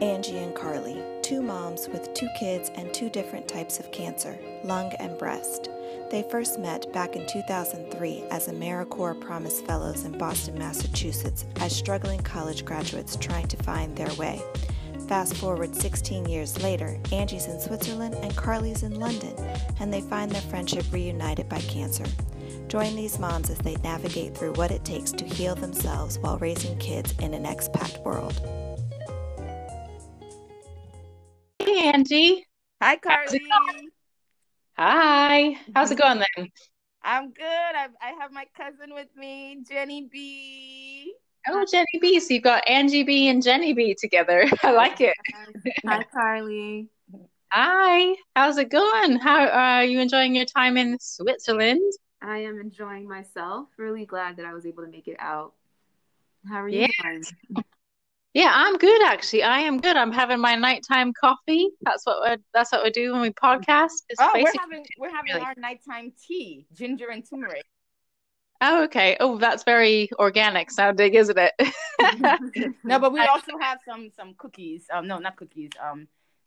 Angie and Carly, two moms with two kids and two different types of cancer, lung and breast. They first met back in 2003 as AmeriCorps Promise Fellows in Boston, Massachusetts, as struggling college graduates trying to find their way. Fast forward 16 years later, Angie's in Switzerland and Carly's in London, and they find their friendship reunited by cancer. Join these moms as they navigate through what it takes to heal themselves while raising kids in an expat world. Angie. Hi, Carly. Hi. How's it going then? I'm good. I, I have my cousin with me, Jenny B. Oh, Jenny B. So you've got Angie B and Jenny B together. I like it. Hi, Carly. Hi. How's it going? How are you enjoying your time in Switzerland? I am enjoying myself. Really glad that I was able to make it out. How are you Yeah. Yeah, I'm good actually. I am good. I'm having my nighttime coffee. That's what we that's what we do when we podcast. It's Oh, we're having we're having really- our nighttime tea, ginger and turmeric. Oh, okay. Oh, that's very organic sounding, isn't it? No, but we also have some some cookies. Um, no, not cookies. Um,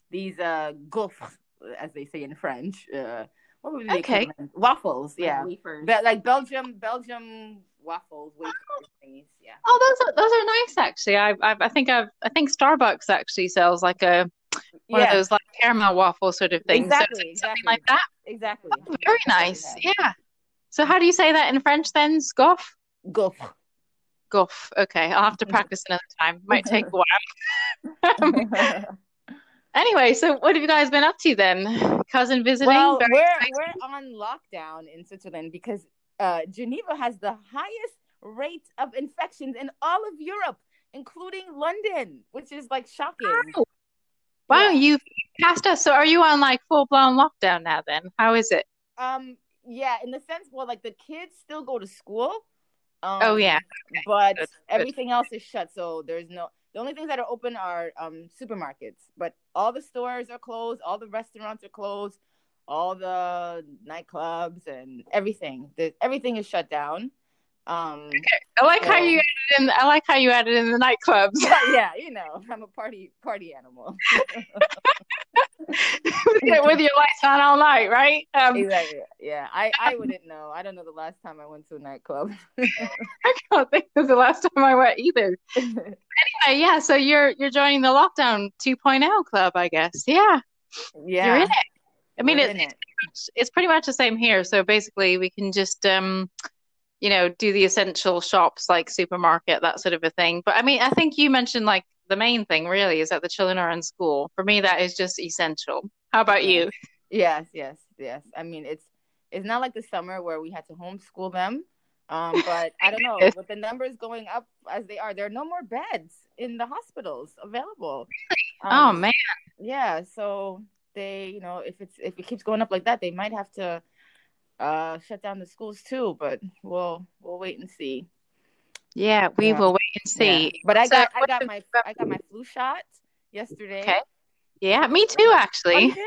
these uh gaufres, as they say in French. Uh, what would be the Okay. equivalent? Waffles. Yeah, Wafers. Be- like Belgium Belgium waffles, wafer oh. thingies. Yeah. Oh, those are those are nice actually. I I, I think I've I think Starbucks actually sells like a one yeah. of those like caramel waffle sort of things. Exactly, it's something exactly. like that. Exactly. Oh, very nice. Yeah. So how do you say that in French then? Scoff? Gaufre. Guff. Okay, I'll have to practice another time. Might take a while. Um, Anyway, so what have you guys been up to then? Cousin visiting? Well, Very we're exciting. we're on lockdown in Switzerland because uh, Geneva has the highest rate of infections in all of Europe, including London, which is like shocking. Wow. Wow, Yeah. you've passed us. So are you on like full blown lockdown now then? How is it? Um, yeah, in the sense, well, like the kids still go to school. Um, Oh yeah. but Good, good. everything else is shut. So there's no. The only things that are open are um supermarkets, but all the stores are closed. All the restaurants are closed. All the nightclubs and everything. The, everything is shut down. Um, I like how you added in I like how you added in the nightclubs. yeah, you know, I'm a party party animal. With your lights on all night, right? Um, exactly. Yeah, I I wouldn't know. I don't know the last time I went to a nightclub. I can't think of the last time I went either. Anyway, yeah, so you're you're joining the lockdown 2.0 club, I guess. Yeah, yeah, you're in it. I mean, we're it's in it. it's pretty much the same here. So basically, we can just um, you know, do the essential shops like supermarket, that sort of a thing. But I mean, I think you mentioned like the main thing really is that the children are in school. For me, that is just essential. How about you? Yes, yes, yes. I mean, it's it's not like the summer where we had to homeschool them. Um, but I don't know, with the numbers going up as they are, there are no more beds in the hospitals available. Oh Um, man. yeah, so they, you know, if it's if it keeps going up like that, they might have to uh shut down the schools too, but we'll we'll wait and see. Yeah, we Yeah. will wait and see. Yeah. But I So got I got my got- I got my flu shot yesterday. Okay. Yeah, me too, Oh, actually.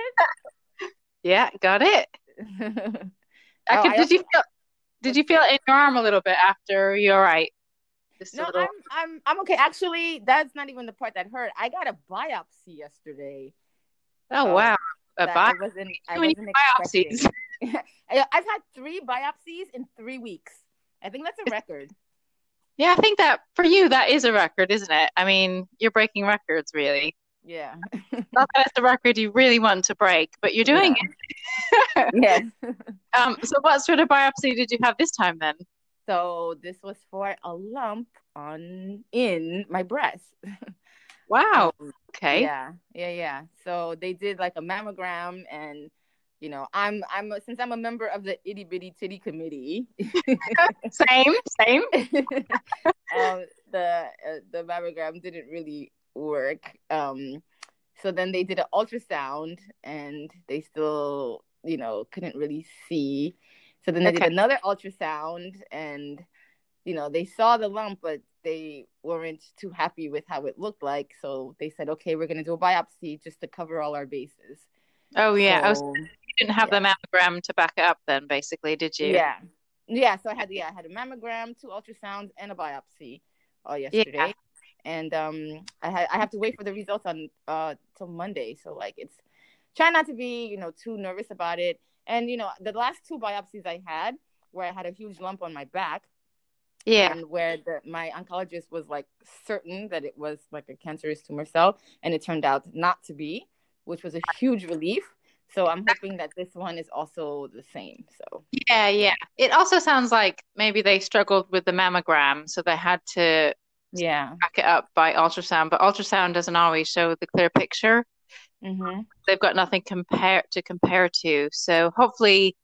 Yeah, got it. did? I Oh, could, I did you feel did you feel in your arm a little bit after you're right? Just No, little I'm I'm I'm okay. Actually, that's not even the part that hurt. I got a biopsy yesterday. Oh uh, wow. A that bi- I wasn't I wasn't biopsies. I've had three biopsies in three weeks. I think that's a record. Yeah, I think that for you that is a record, isn't it? I mean, you're breaking records really. Yeah. Not that it's a record you really want to break, but you're doing it. yes. Um, so what sort of biopsy did you have this time then? So this was for a lump on in my breast. Wow. Um, Okay. Yeah, yeah, yeah. So they did like a mammogram, and you know, I'm I'm a, since I'm a member of the itty bitty titty committee. Same, same. um, the uh, the mammogram didn't really work. Um, so then they did an ultrasound, and they still, you know, couldn't really see. So then they Okay. did another ultrasound, and you know, they saw the lump, but they weren't too happy with how it looked like. So they said, okay, we're gonna do a biopsy just to cover all our bases. Oh yeah. So didn't have the mammogram to back it up then, basically, did you? yeah, yeah. So I had yeah, I had a mammogram, two ultrasounds, and a biopsy all yesterday. Yeah. and um, I ha- I have to wait for the results on uh till Monday. So like it's try not to be you know too nervous about it. And you know the last two biopsies I had where I had a huge lump on my back. Yeah. And where the, my oncologist was like certain that it was like a cancerous tumor cell, and it turned out not to be, which was a huge relief. So I'm hoping that this one is also the same. So Yeah, yeah. It also sounds like maybe they struggled with the mammogram, so they had to yeah. back it up by ultrasound, but ultrasound doesn't always show the clear picture. Mm-hmm. They've got nothing compare to compare to. So hopefully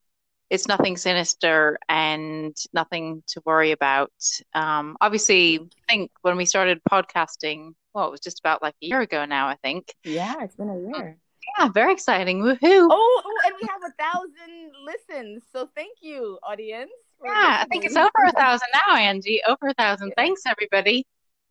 it's nothing sinister and nothing to worry about. Um, obviously, I think when we started podcasting, well, it was just about like a year ago now, I think. Yeah, it's been a year. Yeah, very exciting. Woohoo. Oh, oh, and we have a thousand listens. So thank you, audience. Yeah, I think it's over a thousand now, Angie. Over a thousand. Yeah. Thanks, everybody.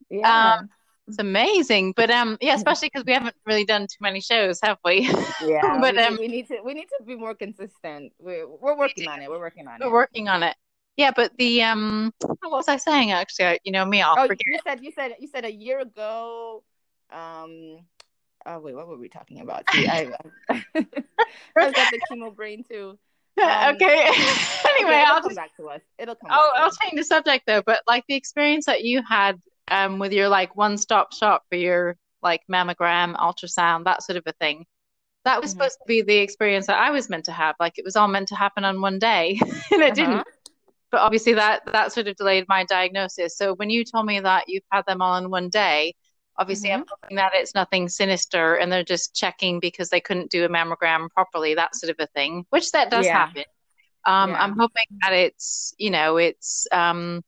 Yeah. Um, It's amazing. But um, yeah, especially because we haven't really done too many shows, have we? yeah. but, we, um, we need to we need to be more consistent. We're we're working on it. We're working on it. We're working on it. Yeah, but the um, what was I saying? Actually, I- you know me, I'll Oh, forget. you said you said you said a year ago. Um. Oh wait, what were we talking about? See, I I've got the chemo brain too. Um, okay. anyway, it'll I'll come just back to us. It'll come. I'll, I'll change the subject though. But like the experience that you had um with your like one stop shop for your like mammogram, ultrasound, that sort of a thing. That was Mhm. supposed to be the experience that I was meant to have. Like it was all meant to happen on one day, and it didn't. Uh-huh. But obviously that that sort of delayed my diagnosis. So when you told me that you've had them all in one day, obviously I'm hoping that it's nothing sinister and they're just checking because they couldn't do a mammogram properly, that sort of a thing, which that does Yeah. happen. Um, Yeah. I'm hoping that it's, you know, it's, um,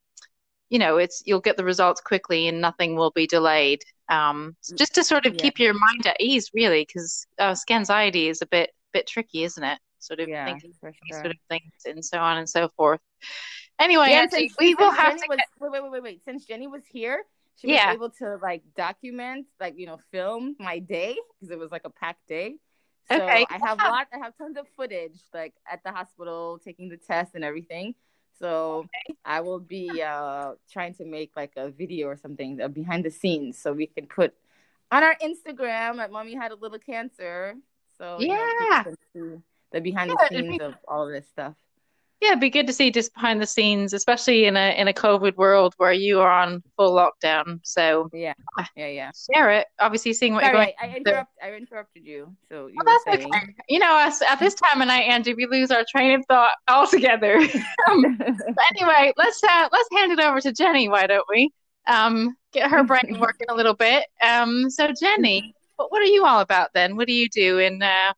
you know, it's you'll get the results quickly and nothing will be delayed. Um, just to sort of Yeah. keep your mind at ease, really, because uh, scanxiety is a bit bit tricky, isn't it? Sort of Yeah, thinking sure. sort of things and so on and so forth. Anyway, Yeah, Angie, since, we will have Jenny to was, wait, wait, wait, wait. Since Jenny was here, she was Yeah. able to like document, like you know, film my day because it was like a packed day. So Okay. I have lot, I have tons of footage, like at the hospital taking the test and everything. So I will be uh trying to make like a video or something behind the scenes, so we can put on our Instagram. Like, mommy had a little cancer, so you know, Yeah. the behind Yeah, the scenes be- of all this stuff. Yeah, it'd be good to see just behind the scenes, especially in a in a COVID world where you are on full lockdown. So Yeah, yeah, yeah. share it. Obviously, seeing what you're Sorry, going. I, interrupt. I interrupted you. So you were that's saying. okay. You know, us at this time of night, Angie, we lose our train of thought altogether. um, anyway, let's uh, let's hand it over to Jenny. Why don't we? Um, get her brain working a little bit. Um, so Jenny, what what are you all about then? What do you do? And uh,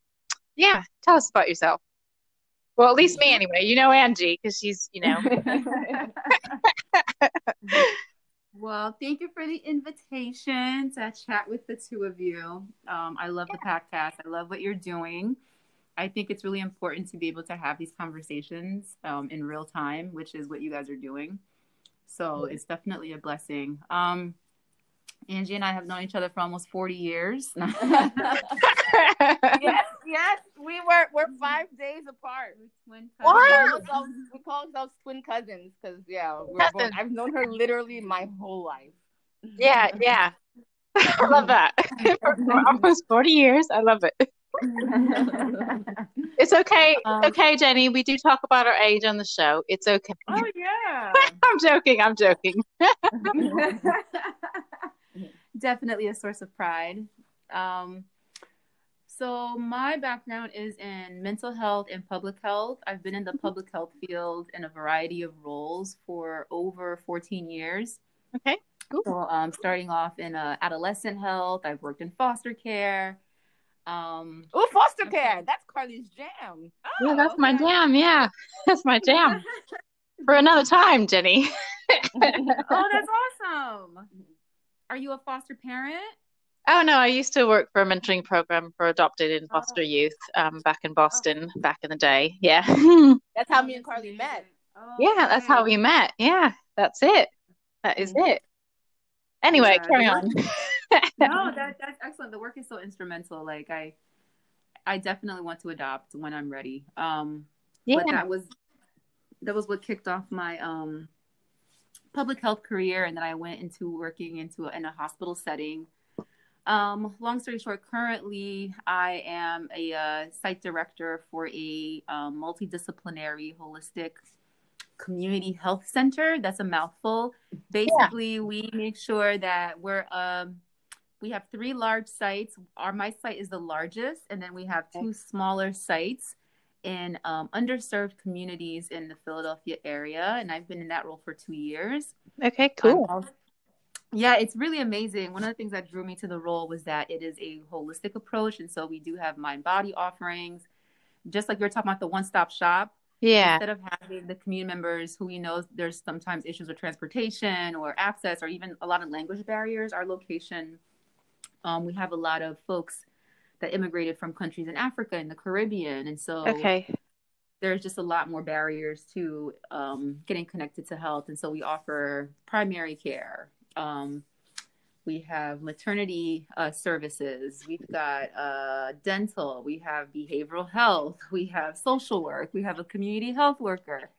yeah, tell us about yourself. Well, at least me anyway. You know Angie because she's you know. Well, thank you for the invitation to chat with the two of you. Um, I love the podcast. I love what you're doing. I think it's really important to be able to have these conversations um, in real time, which is what you guys are doing. So it's definitely a blessing. Um, Angie and I have known each other for almost 40 years. yes, yes, we were. We're five days apart. Twin We call Wow. ourselves, we call ourselves twin cousins because yeah, we're Cousins. born, I've known her literally my whole life. yeah, yeah. I love that. for, for almost 40 years. I love it. It's okay. It's okay, Jenny. We do talk about our age on the show. It's okay. oh yeah. I'm joking. I'm joking. Definitely a source of pride. Um, so my background is in mental health and public health. I've been in the public health field in a variety of roles for over 14 years. Okay. Cool. So um, starting off in uh, adolescent health, I've worked in foster care. Um, Oh, foster care. That's Carly's jam. Yeah, that's my jam. Yeah, that's my jam. For another time, Jenny. oh, that's awesome. Are you a foster parent? Oh no, I used to work for a mentoring program for adopted and foster youth um, back in Boston back in the day. Yeah. That's how me and Carly met. Oh, yeah, that's how we met. Yeah, that's it. That is it. Anyway, Yeah, carry on. no, that that's excellent. The work is so instrumental. Like I, I definitely want to adopt when I'm ready. Um, Yeah. but that was that was what kicked off my um public health career, and then I went into working into a, in a hospital setting. Um, long story short, currently I am a uh, site director for a um, multidisciplinary holistic community health center. That's a mouthful. Basically, yeah. we make sure that we're um, we have three large sites. Our my site is the largest, and then we have two smaller sites in um, underserved communities in the Philadelphia area, and I've been in that role for two years. Okay, cool. Also, yeah, it's really amazing. One of the things that drew me to the role was that it is a holistic approach, and so we do have mind body offerings, just like you are talking about the one stop shop. Yeah. Instead of having the community members who we know there's sometimes issues with transportation or access or even a lot of language barriers, our location, um, we have a lot of folks that immigrated from countries in Africa and the Caribbean. And so okay. there's just a lot more barriers to um, getting connected to health. And so we offer primary care. Um, we have maternity uh, services. We've got uh, dental. We have behavioral health. We have social work. We have a community health worker.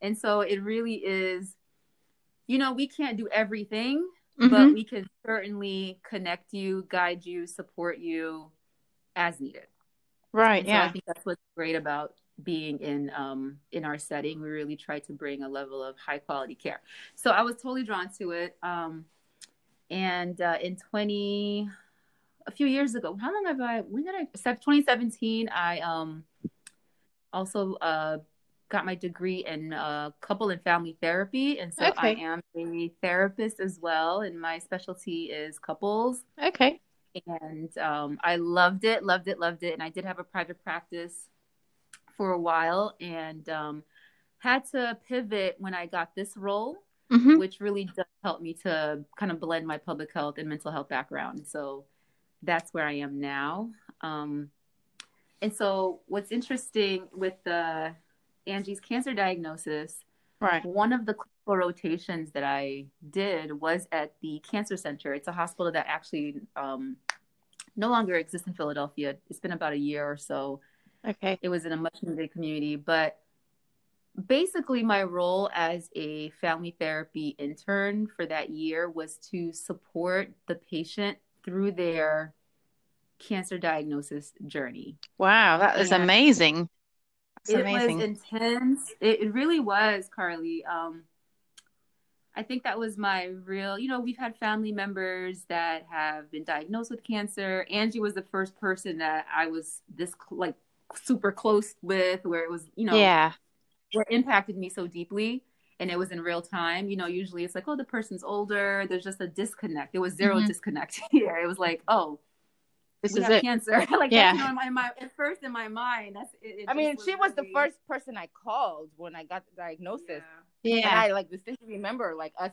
And so it really is, you know, we can't do everything, mm-hmm. but we can certainly connect you, guide you, support you as needed. Right. So yeah. I think that's what's great about being in um in our setting. We really try to bring a level of high quality care. So I was totally drawn to it. Um, and uh, in 20 a few years ago, how long have I? When did I? 2017. I um also uh got my degree in uh, couple and family therapy, and so okay. I am a therapist as well. And my specialty is couples. Okay and um, I loved it, loved it, loved it. And I did have a private practice for a while, and um, had to pivot when I got this role, mm-hmm. which really does help me to kind of blend my public health and mental health background. So that's where I am now. Um, and so, what's interesting with the Angie's cancer diagnosis, right? One of the rotations that I did was at the Cancer Center. It's a hospital that actually um, no longer exists in Philadelphia. It's been about a year or so. Okay. It was in a much needed community, but basically my role as a family therapy intern for that year was to support the patient through their cancer diagnosis journey. Wow, that is and amazing. That's it amazing. was intense. It, it, really was, Carly. Um, I think that was my real, you know, we've had family members that have been diagnosed with cancer. Angie was the first person that I was this like super close with where it was, you know, yeah, where it impacted me so deeply and it was in real time. You know, usually it's like, oh, the person's older. There's just a disconnect. There was 0 mm-hmm. disconnect here. It was like, oh, this is it. cancer. like, yeah. You know, in my, in my, at first in my mind, that's it. it I mean, she was the first person I called when I got the diagnosis. Yeah. Yeah. And I like distinctly remember like us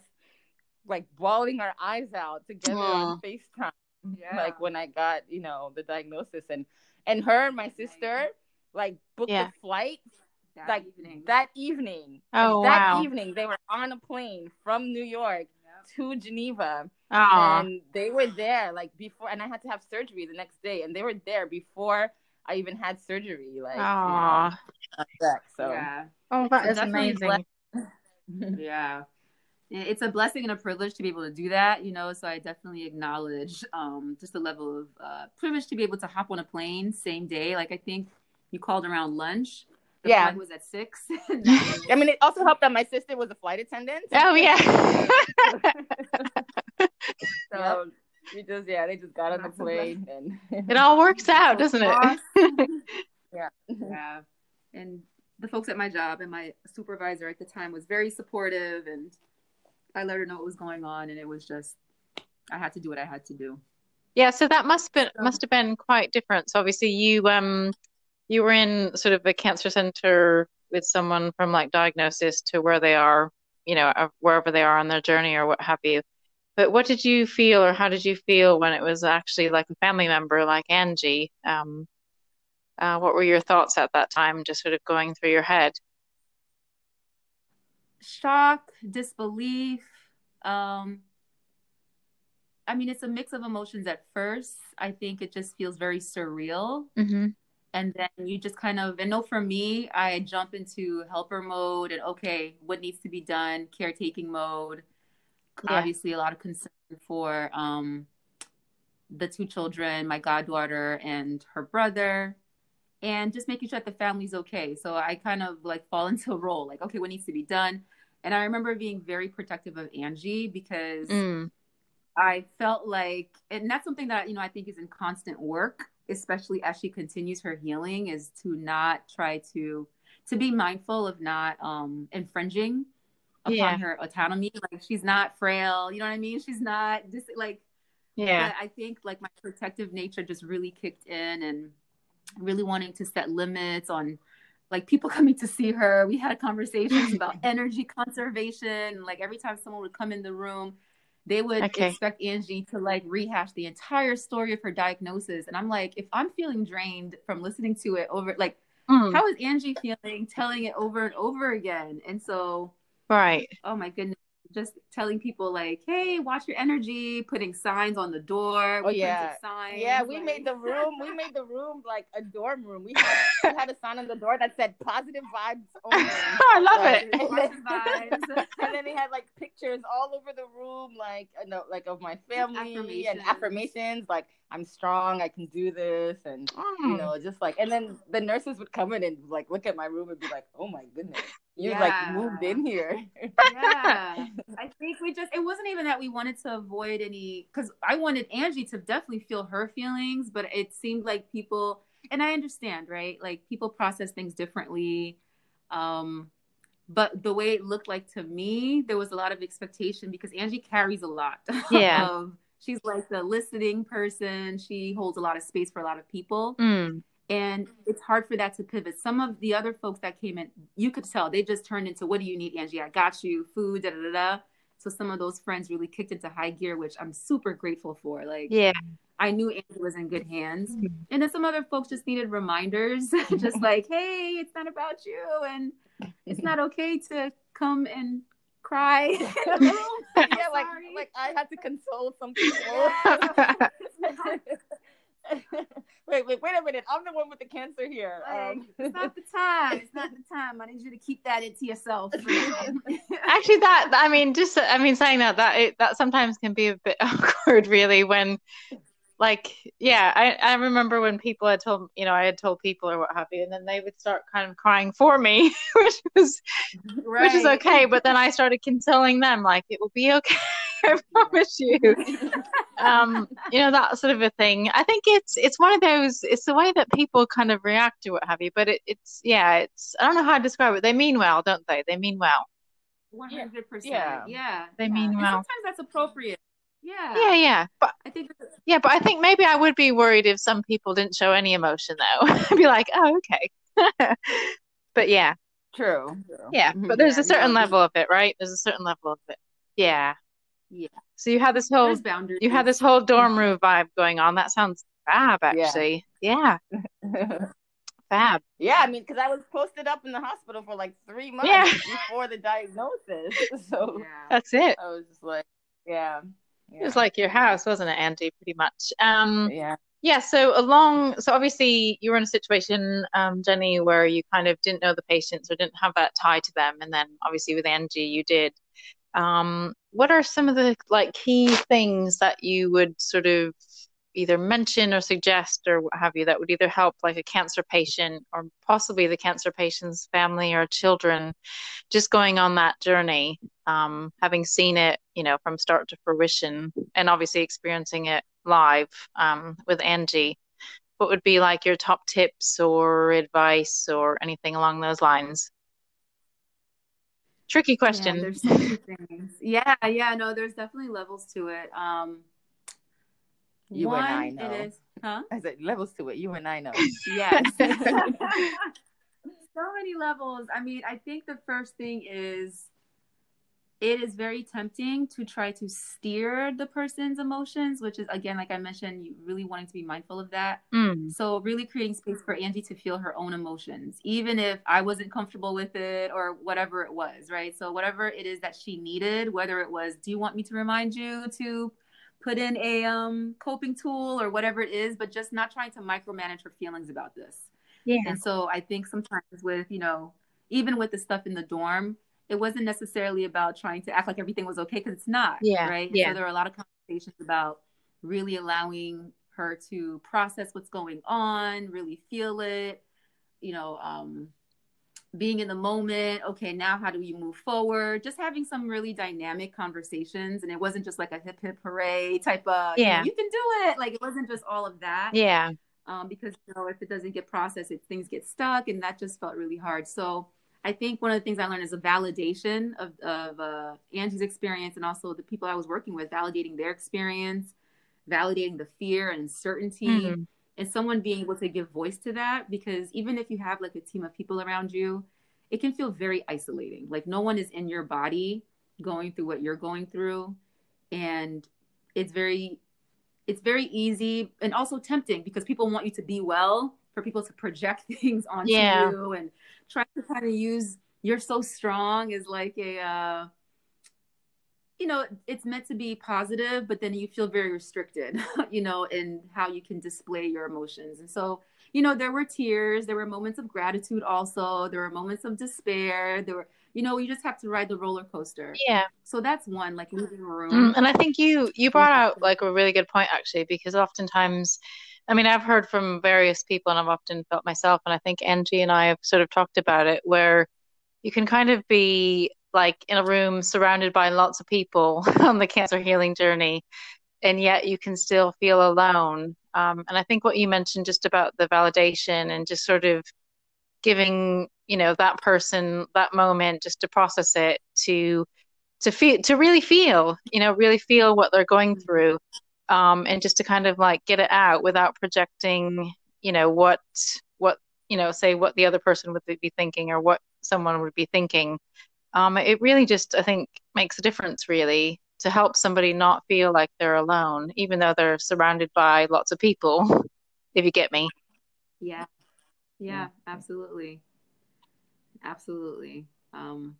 like bawling our eyes out together Aww. on FaceTime. Yeah. Like when I got, you know, the diagnosis and and her and my sister like booked yeah. a flight that like evening. that evening. Oh that wow. evening they were on a plane from New York yep. to Geneva. Aww. And they were there like before and I had to have surgery the next day and they were there before I even had surgery. Like Aww. You know, so yeah. Oh that is amazing. yeah it's a blessing and a privilege to be able to do that you know so i definitely acknowledge um, just the level of uh, privilege to be able to hop on a plane same day. Like i think you called around lunch. The yeah. was at six. I mean it also helped that my sister was a flight attendant. Oh yeah. So yep. we just yeah they just got on the plane and it all works out doesn't it? yeah. Yeah. And the folks at my job and my supervisor at the time was very supportive and I let her know what was going on and it was just I had to do what I had to do. Yeah, so that must been so, must have been quite different. So obviously you um you were in sort of a cancer center with someone from like diagnosis to where they are, you know, uh, wherever they are on their journey or what have you. But what did you feel or how did you feel when it was actually like a family member like Angie? Um, uh, what were your thoughts at that time, just sort of going through your head? Shock, disbelief. Um, I mean, it's a mix of emotions at first. I think it just feels very surreal. Mm-hmm. and then you just kind of and no for me i jump into helper mode and okay what needs to be done caretaking mode yeah. obviously a lot of concern for um the two children my goddaughter and her brother and just making sure that the family's okay so i kind of like fall into a role like okay what needs to be done and i remember being very protective of angie because mm. i felt like and that's something that you know i think is in constant work especially as she continues her healing, is to not try to to be mindful of not um infringing upon yeah. her autonomy. Like she's not frail, you know what I mean? She's not just like yeah. I think like my protective nature just really kicked in and really wanting to set limits on like people coming to see her. We had conversations about energy conservation. Like every time someone would come in the room, they would okay. expect Angie to like rehash the entire story of her diagnosis. And I'm like, if I'm feeling drained from listening to it over, like, mm. how is Angie feeling telling it over and over again? And so, right. Oh my goodness just telling people like, "Hey, watch your energy," putting signs on the door. Oh yeah, signs. Yeah, we like... made the room. We made the room like a dorm room. We had, we had a sign on the door that said "positive vibes only." I love it. And then, and then they had like pictures all over the room, like you know, like of my family affirmations. and affirmations, like I'm strong, I can do this, and mm. you know, just like, and then the nurses would come in and like look at my room and be like, "Oh my goodness." you yeah. like moved in here. yeah. I think we just it wasn't even that we wanted to avoid any cuz I wanted Angie to definitely feel her feelings, but it seemed like people and I understand, right? Like people process things differently. Um but the way it looked like to me, there was a lot of expectation because Angie carries a lot. Yeah. she's like the listening person. She holds a lot of space for a lot of people. Mm and it's hard for that to pivot. Some of the other folks that came in, you could tell they just turned into, "What do you need, Angie? I got you, food, da da da." Da. So some of those friends really kicked into high gear, which I'm super grateful for. Like, yeah, I knew Angie was in good hands, mm-hmm. and then some other folks just needed reminders, just like, "Hey, it's not about you, and it's not okay to come and cry." yeah, like like I had to console some people. wait, wait, wait a minute. I'm the one with the cancer here. Um, it's not the time. It's not the time. I need you to keep that into yourself. Actually, that I mean, just I mean, saying that that it, that sometimes can be a bit awkward, really, when like yeah I, I remember when people had told you know i had told people or what have you and then they would start kind of crying for me which was right. which is okay but then i started consoling them like it will be okay i promise you. Um you know that sort of a thing. I think it's it's one of those it's the way that people kind of react to what have you but it, it's yeah it's i don't know how to describe it. They mean well don't they? They mean well. 100% yeah, yeah. they yeah. mean well. and sometimes that's appropriate yeah. Yeah, yeah. But I think yeah, but I think maybe I would be worried if some people didn't show any emotion though. I'd be like, oh, okay. but yeah. True. Yeah, mm-hmm. but there's yeah, a certain no, level of it, right? There's a certain level of it. Yeah. Yeah. So you had this whole you had this whole dorm room vibe going on. That sounds fab, actually. Yeah. yeah. fab. Yeah, I mean, because I was posted up in the hospital for like three months yeah. before the diagnosis. So yeah. that's it. I was just like, yeah. Yeah. It was like your house, wasn't it, Andy? Pretty much. Um, yeah. Yeah. So along, so obviously you were in a situation, um, Jenny, where you kind of didn't know the patients or didn't have that tie to them, and then obviously with Angie, you did. Um, what are some of the like key things that you would sort of either mention or suggest or what have you that would either help like a cancer patient or possibly the cancer patient's family or children just going on that journey um, having seen it you know from start to fruition and obviously experiencing it live um, with angie what would be like your top tips or advice or anything along those lines tricky question yeah, there's so many things. yeah yeah no there's definitely levels to it um you One, and I know. It is, huh? I said levels to it. You and I know. yes. so many levels. I mean, I think the first thing is it is very tempting to try to steer the person's emotions, which is again, like I mentioned, you really wanting to be mindful of that. Mm. So really creating space for Angie to feel her own emotions, even if I wasn't comfortable with it or whatever it was, right? So whatever it is that she needed, whether it was, do you want me to remind you to put in a um, coping tool or whatever it is, but just not trying to micromanage her feelings about this. Yeah. And so I think sometimes with, you know, even with the stuff in the dorm, it wasn't necessarily about trying to act like everything was okay because it's not. Yeah. Right. Yeah. So there were a lot of conversations about really allowing her to process what's going on, really feel it, you know, um, being in the moment. Okay, now how do we move forward? Just having some really dynamic conversations. And it wasn't just like a hip hip hooray type of, yeah, you, know, you can do it. Like it wasn't just all of that. Yeah. Um, because you know, if it doesn't get processed, it, things get stuck, and that just felt really hard. So I think one of the things I learned is a validation of, of uh, Angie's experience and also the people I was working with, validating their experience, validating the fear and uncertainty, mm-hmm. and someone being able to give voice to that. Because even if you have like a team of people around you, it can feel very isolating. Like no one is in your body going through what you're going through. And it's very it's very easy and also tempting because people want you to be well for people to project things onto yeah. you and try to kind of use you're so strong is like a uh, you know it's meant to be positive but then you feel very restricted you know in how you can display your emotions and so you know there were tears there were moments of gratitude also there were moments of despair there were you know you just have to ride the roller coaster. Yeah. So that's one like leaving a room mm, and i think you you brought out like a really good point actually because oftentimes i mean i've heard from various people and i've often felt myself and i think angie and i have sort of talked about it where you can kind of be like in a room surrounded by lots of people on the cancer healing journey and yet you can still feel alone. Um, and i think what you mentioned just about the validation and just sort of giving you know that person that moment just to process it to to feel to really feel you know really feel what they're going mm-hmm. through um and just to kind of like get it out without projecting you know what what you know say what the other person would be thinking or what someone would be thinking um it really just i think makes a difference really to help somebody not feel like they're alone even though they're surrounded by lots of people if you get me yeah yeah, absolutely. Absolutely. Um,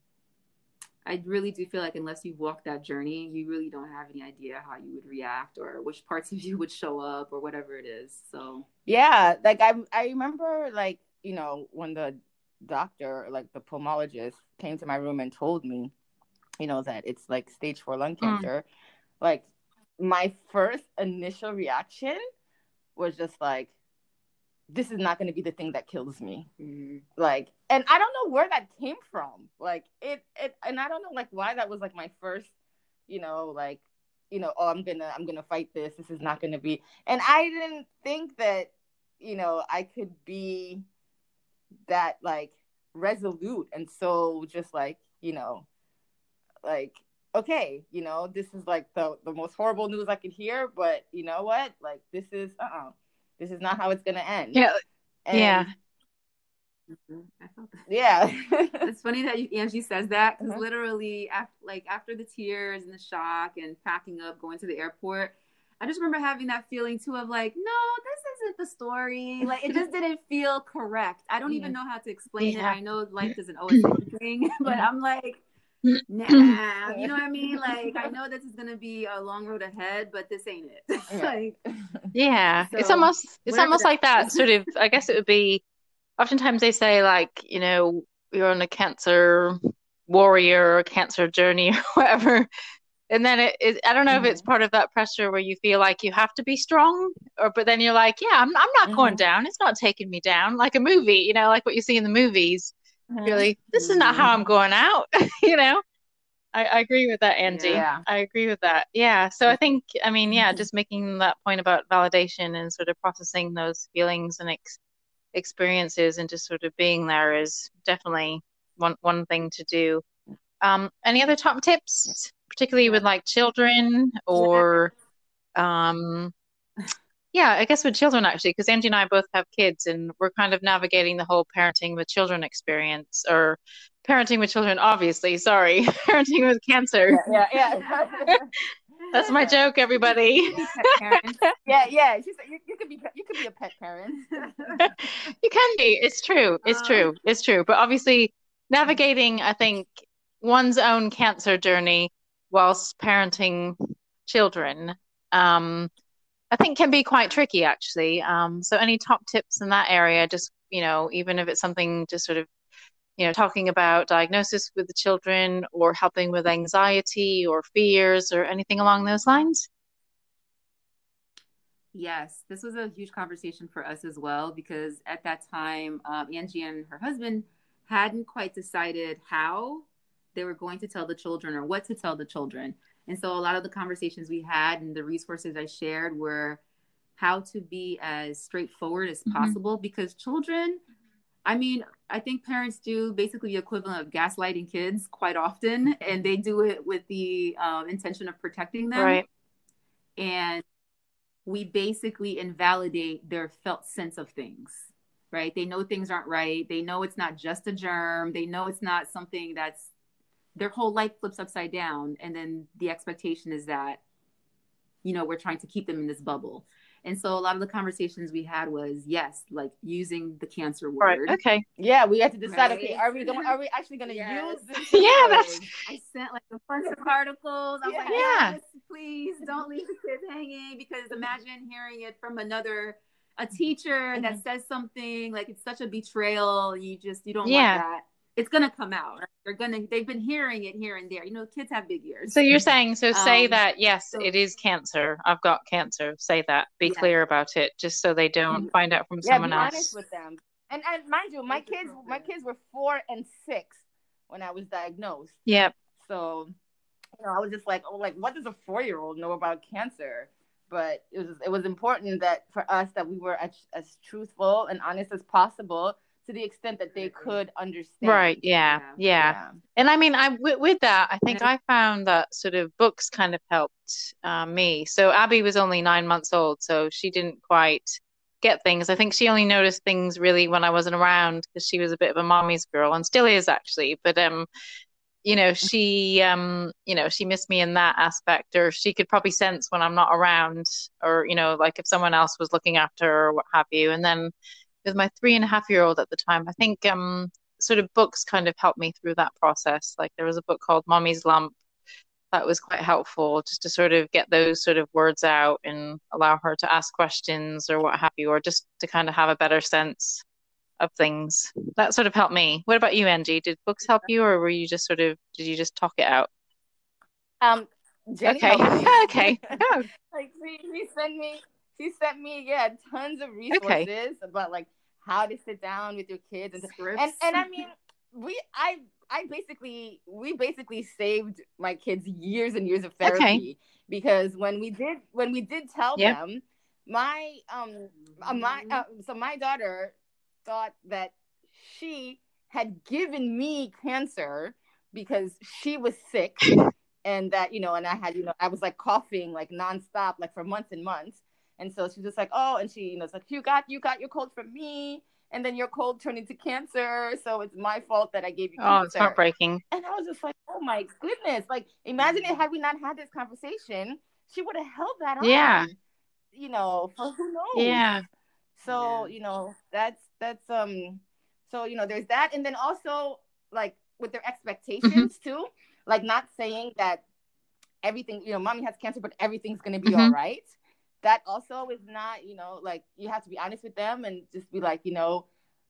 I really do feel like unless you walk that journey, you really don't have any idea how you would react or which parts of you would show up or whatever it is. So yeah, like I I remember like you know when the doctor like the pulmonologist came to my room and told me, you know that it's like stage four lung mm. cancer. Mm. Like my first initial reaction was just like, this is not going to be the thing that kills me. Mm-hmm. Like, and I don't know where that came from. Like, it, it, and I don't know like why that was like my first, you know, like, you know, oh, I'm gonna, I'm gonna fight this. This is not gonna be. And I didn't think that, you know, I could be that like resolute and so just like, you know, like okay, you know, this is like the the most horrible news I could hear, but you know what? Like, this is uh uh-uh this is not how it's gonna end. Yeah. And, yeah. Mm-hmm. I felt that. Yeah. it's funny that you, Angie says that because uh-huh. literally, after, like after the tears and the shock and packing up, going to the airport, I just remember having that feeling too of like, no, this isn't the story. Like it just didn't feel correct. I don't yeah. even know how to explain yeah. it. I know life doesn't always say anything, but I'm like, nah, you know what I mean? Like, I know this is gonna be a long road ahead, but this ain't it. like, yeah, so, it's almost it's almost like that sort of. I guess it would be. Oftentimes they say like, you know, you're on a cancer warrior or cancer journey or whatever. And then it, it I don't know mm-hmm. if it's mm-hmm. part of that pressure where you feel like you have to be strong, or but then you're like, yeah, I'm I'm not mm-hmm. going down. It's not taking me down like a movie, you know, like what you see in the movies really this is not how i'm going out you know? I, I, agree with that angie. Yeah. i agree with that. Yeah so i think i mean yeah just making that point about validation and sort of processing those feelings and ex- experiences and just sort of being there is definitely one one thing to do. Um any other top tips? Particularly with like children or um yeah, I guess with children actually, because Angie and I both have kids, and we're kind of navigating the whole parenting with children experience, or parenting with children. Obviously, sorry, parenting with cancer. Yeah, yeah. yeah. That's my joke, everybody. yeah, yeah. She's, you, you could be you could be a pet parent. you can be. It's true. It's um, true. It's true. But obviously, navigating, I think, one's own cancer journey whilst parenting children. Um, I think can be quite tricky actually. Um, so any top tips in that area, just you know, even if it's something just sort of, you know, talking about diagnosis with the children or helping with anxiety or fears or anything along those lines? Yes, this was a huge conversation for us as well because at that time, um, Angie and her husband hadn't quite decided how they were going to tell the children or what to tell the children. And so a lot of the conversations we had and the resources I shared were how to be as straightforward as mm-hmm. possible because children, I mean, I think parents do basically the equivalent of gaslighting kids quite often, and they do it with the um, intention of protecting them. Right. And we basically invalidate their felt sense of things, right? They know things aren't right. They know it's not just a germ. They know it's not something that's their whole life flips upside down and then the expectation is that you know we're trying to keep them in this bubble and so a lot of the conversations we had was yes like using the cancer word right. okay yeah we had to decide right? okay are we going are we actually going to yes. use this yeah that's i sent like a bunch of articles i was yeah. like yeah. yes please don't leave the kids hanging because imagine hearing it from another a teacher that mm-hmm. says something like it's such a betrayal you just you don't yeah. want that it's gonna come out. They're gonna they've been hearing it here and there. You know, kids have big ears. So you're saying so say um, that yes, so, it is cancer. I've got cancer. Say that. Be yeah. clear about it, just so they don't find out from yeah, someone be else. honest with them. And and mind you, my kids my kids were four and six when I was diagnosed. Yep. So you know, I was just like, oh, like what does a four year old know about cancer? But it was it was important that for us that we were as, as truthful and honest as possible to the extent that they could understand. Right. Yeah. Yeah. yeah. And I mean, I with, with that, I think I found that sort of books kind of helped uh, me. So Abby was only nine months old, so she didn't quite get things. I think she only noticed things really when I wasn't around because she was a bit of a mommy's girl and still is actually. But um, you know, she um, you know, she missed me in that aspect, or she could probably sense when I'm not around, or you know, like if someone else was looking after her or what have you. And then with my three and a half year old at the time, I think um, sort of books kind of helped me through that process. Like there was a book called Mommy's Lump that was quite helpful just to sort of get those sort of words out and allow her to ask questions or what have you, or just to kind of have a better sense of things. That sort of helped me. What about you, Angie? Did books help you, or were you just sort of did you just talk it out? Um, Jenny okay, okay. Like she, she sent me, she sent me, yeah, tons of resources okay. about like how to sit down with your kids and scripts. and, and I mean we I I basically we basically saved my kids years and years of therapy okay. because when we did when we did tell yep. them my um uh, my uh, so my daughter thought that she had given me cancer because she was sick and that you know and I had you know I was like coughing like nonstop like for months and months and so she's just like, oh, and she, you know, it's like you got you got your cold from me, and then your cold turned into cancer, so it's my fault that I gave you. Cancer. Oh, it's heartbreaking. And I was just like, oh my goodness, like imagine it had we not had this conversation, she would have held that on. Yeah. You know, for who knows? Yeah. So yeah. you know, that's that's um, so you know, there's that, and then also like with their expectations mm-hmm. too, like not saying that everything, you know, mommy has cancer, but everything's gonna be mm-hmm. all right that also is not, you know, like you have to be honest with them and just be like, you know,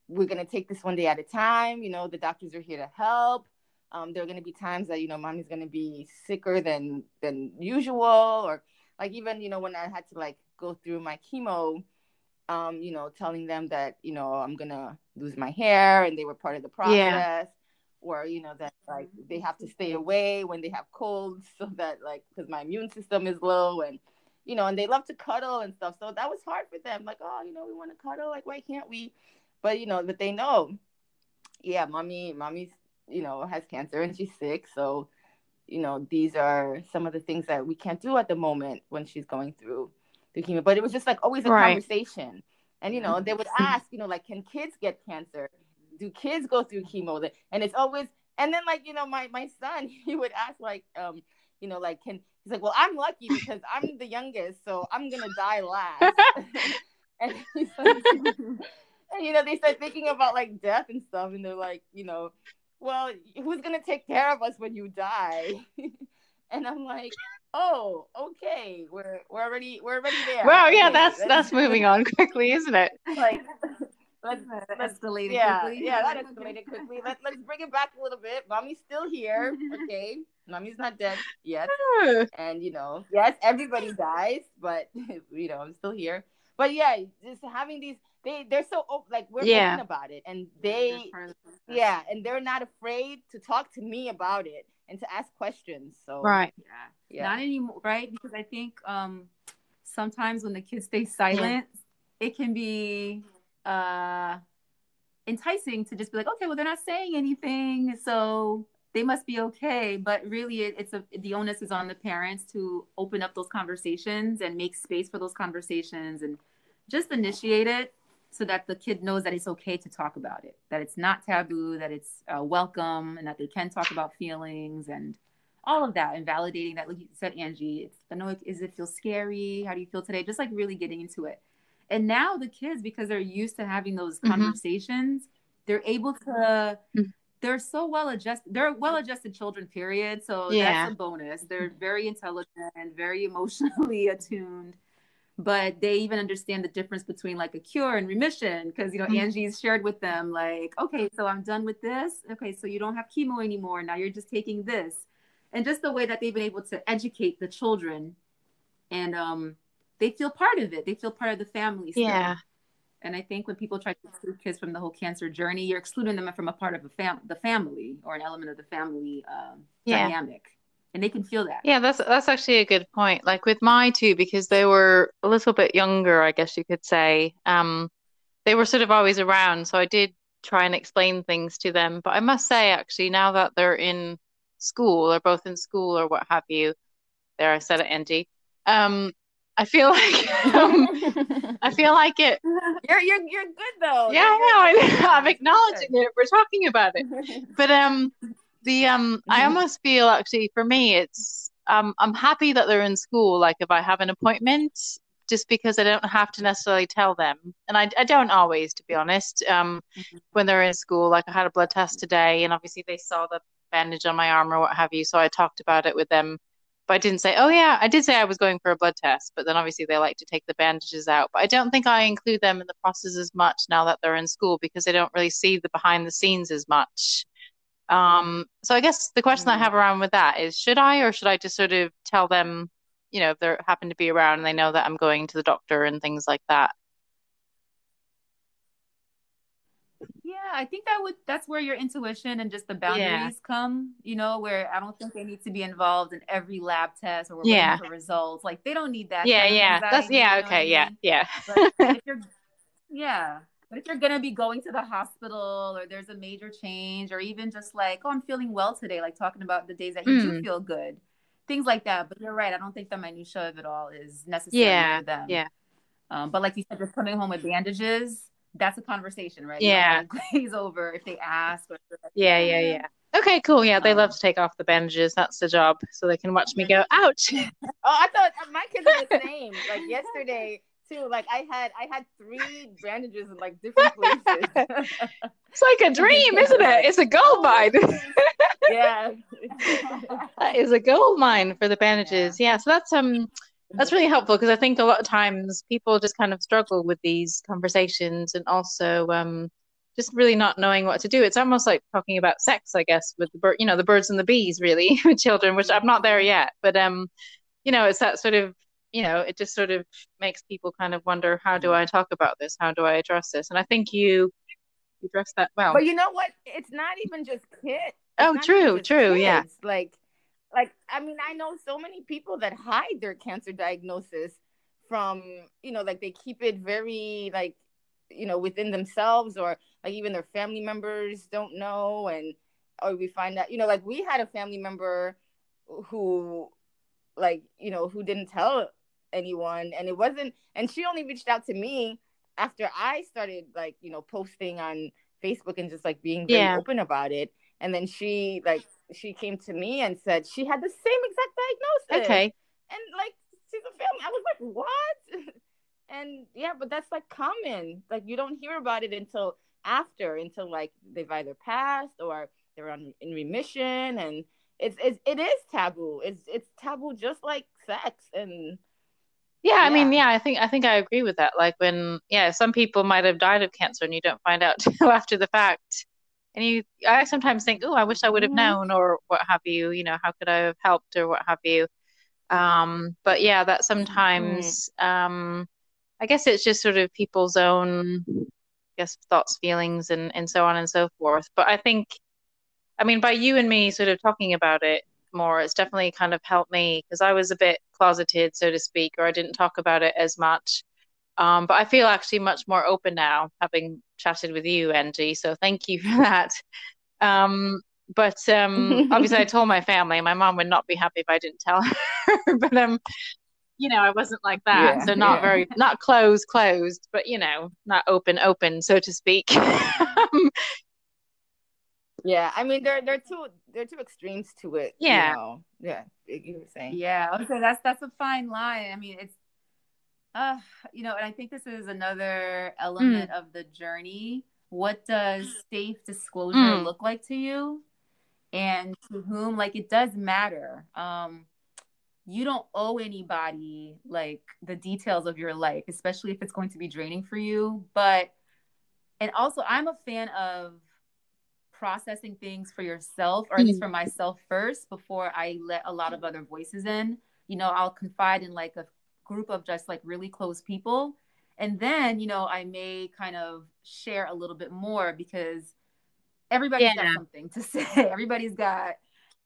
we're gonna take this one day at a time. You know, the doctors are here to help. Um, there are gonna be times that you know mommy's gonna be sicker than than usual, or like even you know when I had to like go through my chemo, um, you know, telling them that you know I'm gonna lose my hair and they were part of the process. Yeah. Or you know that like they have to stay away when they have colds, so that like because my immune system is low and you know, and they love to cuddle and stuff. So that was hard for them. Like, oh, you know, we want to cuddle. Like, why can't we? But you know, but they know, yeah, mommy, mommy's, you know, has cancer and she's sick. So, you know, these are some of the things that we can't do at the moment when she's going through the chemo. But it was just like always a right. conversation. And you know, they would ask, you know, like, can kids get cancer? Do kids go through chemo? And it's always, and then like, you know, my my son, he would ask like, um, you know, like, can he's like, well, I'm lucky because I'm the youngest, so I'm gonna die last. and, like, and you know, they start thinking about like death and stuff, and they're like, you know, well, who's gonna take care of us when you die? and I'm like, oh, okay, we're we're already we're already there. Well, yeah, that's that's moving on quickly, isn't it? Like, let's, That let's escalated yeah, quickly. yeah, that escalated quickly. Let, let's bring it back a little bit. Mommy's still here. Okay, mommy's not dead yet. And you know, yes, everybody dies, but you know, I'm still here. But yeah, just having these, they they're so open, like we're Yeah. open about it, and they, the yeah, and they're not afraid to talk to me about it and to ask questions. So Right. Yeah. yeah, Not anymore, right? Because I think um sometimes when the kids stay silent, it can be uh enticing to just be like, okay, well they're not saying anything, so they must be okay. But really, it, it's a the onus is on the parents to open up those conversations and make space for those conversations and just initiate it so that the kid knows that it's okay to talk about it, that it's not taboo, that it's uh, welcome, and that they can talk about feelings and all of that and validating that like you said angie it's i know it, is it feel scary? How do you feel today? Just like really getting into it and now the kids because they're used to having those Mhm. conversations they're able to Mhm. they're so well adjusted they're well adjusted children period so Yeah. that's a bonus they're very intelligent and very emotionally attuned but they even understand the difference between like a cure and remission because you know Mhm. angie's shared with them like okay so i'm done with this okay so you don't have chemo anymore now you're just taking this and just the way that they've been able to educate the children and um they feel part of it they feel part of the family still. Yeah. and i think when people try to exclude kids from the whole cancer journey you're excluding them from a part of a fam- the family or an element of the family um, Yeah. dynamic and they can feel that Yeah, that's that's actually a good point. Like with my two, because they were a little bit younger, I guess you could say. Um, they were sort of always around, so I did try and explain things to them. But I must say, actually, now that they're in school or both in school or what have you, there I said it, Angie. Um, I feel like um, I feel like it. you're you're you're good though. Yeah, I know, I. I'm acknowledging it. We're talking about it. But um the um I Mhm. almost feel actually for me it's um I'm happy that they're in school like if I have an appointment just because I don't have to necessarily tell them and I I don't always to be honest um Mhm. when they're in school like I had a blood test today and obviously they saw the bandage on my arm or what have you so I talked about it with them but I didn't say oh yeah I did say I was going for a blood test but then obviously they like to take the bandages out but I don't think I include them in the process as much now that they're in school because they don't really see the behind the scenes as much um, so I guess the question I Mhm. have around with that is, should I or should I just sort of tell them, you know, if they happen to be around and they know that I'm going to the doctor and things like that? Yeah, I think that would that's where your intuition and just the boundaries come, you know, where I don't think they need to be involved in every lab test or we're Yeah. waiting for results. Like they don't need that. Yeah, yeah. That's yeah, you know I okay, yeah, mean? yeah. But if you're yeah. But if you're gonna be going to the hospital or there's a major change or even just like, oh, I'm feeling well today, like talking about the days that you do Mm. feel good. Things like that. But you're right, I don't think the minutia of it all is necessary Yeah, for them. yeah. Um, but like you said, just coming home with bandages, that's a conversation, right? Yeah. Glaze over if they ask. Or Yeah, yeah, yeah. Okay, cool. Yeah, they love Um, to take off the bandages. That's the job. So they can watch me go, ouch. Oh, I thought uh, my kids are the same. Like yesterday too. Like I had I had three bandages in like different places. It's like a dream, isn't it? It's a gold mine. yeah. That is a gold mine for the bandages. Yeah, so that's um that's really helpful because I think a lot of times people just kind of struggle with these conversations and also um just really not knowing what to do. It's almost like talking about sex, I guess, with the bird, you know, the birds and the bees, really, with children, which I'm not there yet, but um, you know, it's that sort of, you know, it just sort of makes people kind of wonder, how do I talk about this? How do I address this? And I think you you address that well. But you know what? It's not even just kids. Oh, true, true, yeah. Like, like I mean, I know so many people that hide their cancer diagnosis from, you know, like they keep it very like, you know, within themselves, or like even their family members don't know, and or we find out, you know, like we had a family member who, like, you know, who didn't tell anyone, and it wasn't, and she only reached out to me after I started like, you know, posting on Facebook and just like being very Yeah. open about it. And then she like she came to me and said she had the same exact diagnosis. Okay. And like she's a family. I was like, what? and yeah, but that's like common. Like you don't hear about it until after, until like they've either passed or they're on in remission and it's, it's it is taboo. It's it's taboo just like sex and Yeah, I mean, Yeah. yeah, I think I think I agree with that. Like when, yeah, some people might have died of cancer and you don't find out till after the fact. And you, I sometimes think, oh, I wish I would have Mhm. known or what have you, you know, how could I have helped or what have you. Um, but yeah, that sometimes, um, I guess it's just sort of people's own, I guess, thoughts, feelings, and and so on and so forth. But I think, I mean, by you and me sort of talking about it more, it's definitely kind of helped me because I was a bit closeted, so to speak, or I didn't talk about it as much. Um, but I feel actually much more open now, having chatted with you, Angie. So thank you for that. Um, but um, obviously, I told my family. My mom would not be happy if I didn't tell her. But um, you know, I wasn't like that. Yeah, So not yeah. very, not closed, closed, but you know, not open, open, so to speak. Um, Yeah, I mean, there there are two there are two extremes to it. you Yeah. know. yeah. You were saying. Yeah, so that's that's a fine line. I mean, it's uh, you know, and I think this is another element of the journey. What does safe disclosure Mm. look like to you? And to whom? Like it does matter. Um you don't owe anybody like the details of your life, especially if it's going to be draining for you. But and also I'm a fan of processing things for yourself or at least for myself first before I let a lot of other voices in. You know, I'll confide in like a group of just like really close people. And then, you know, I may kind of share a little bit more because everybody's Yeah. got something to say. Everybody's got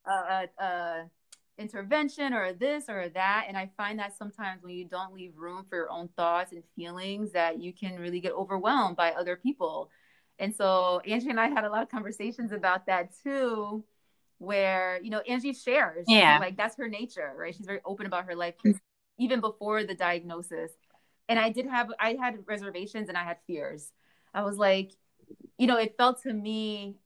a, a, a intervention or this or that. And I find that sometimes when you don't leave room for your own thoughts and feelings, that you can really get overwhelmed by other people. And so Angie and I had a lot of conversations about that too, where, you know, Angie shares. Yeah. Like that's her nature, right? She's very open about her life, 'cause even before the diagnosis. And I did have, I had reservations and I had fears. I was like, you know, it felt to me,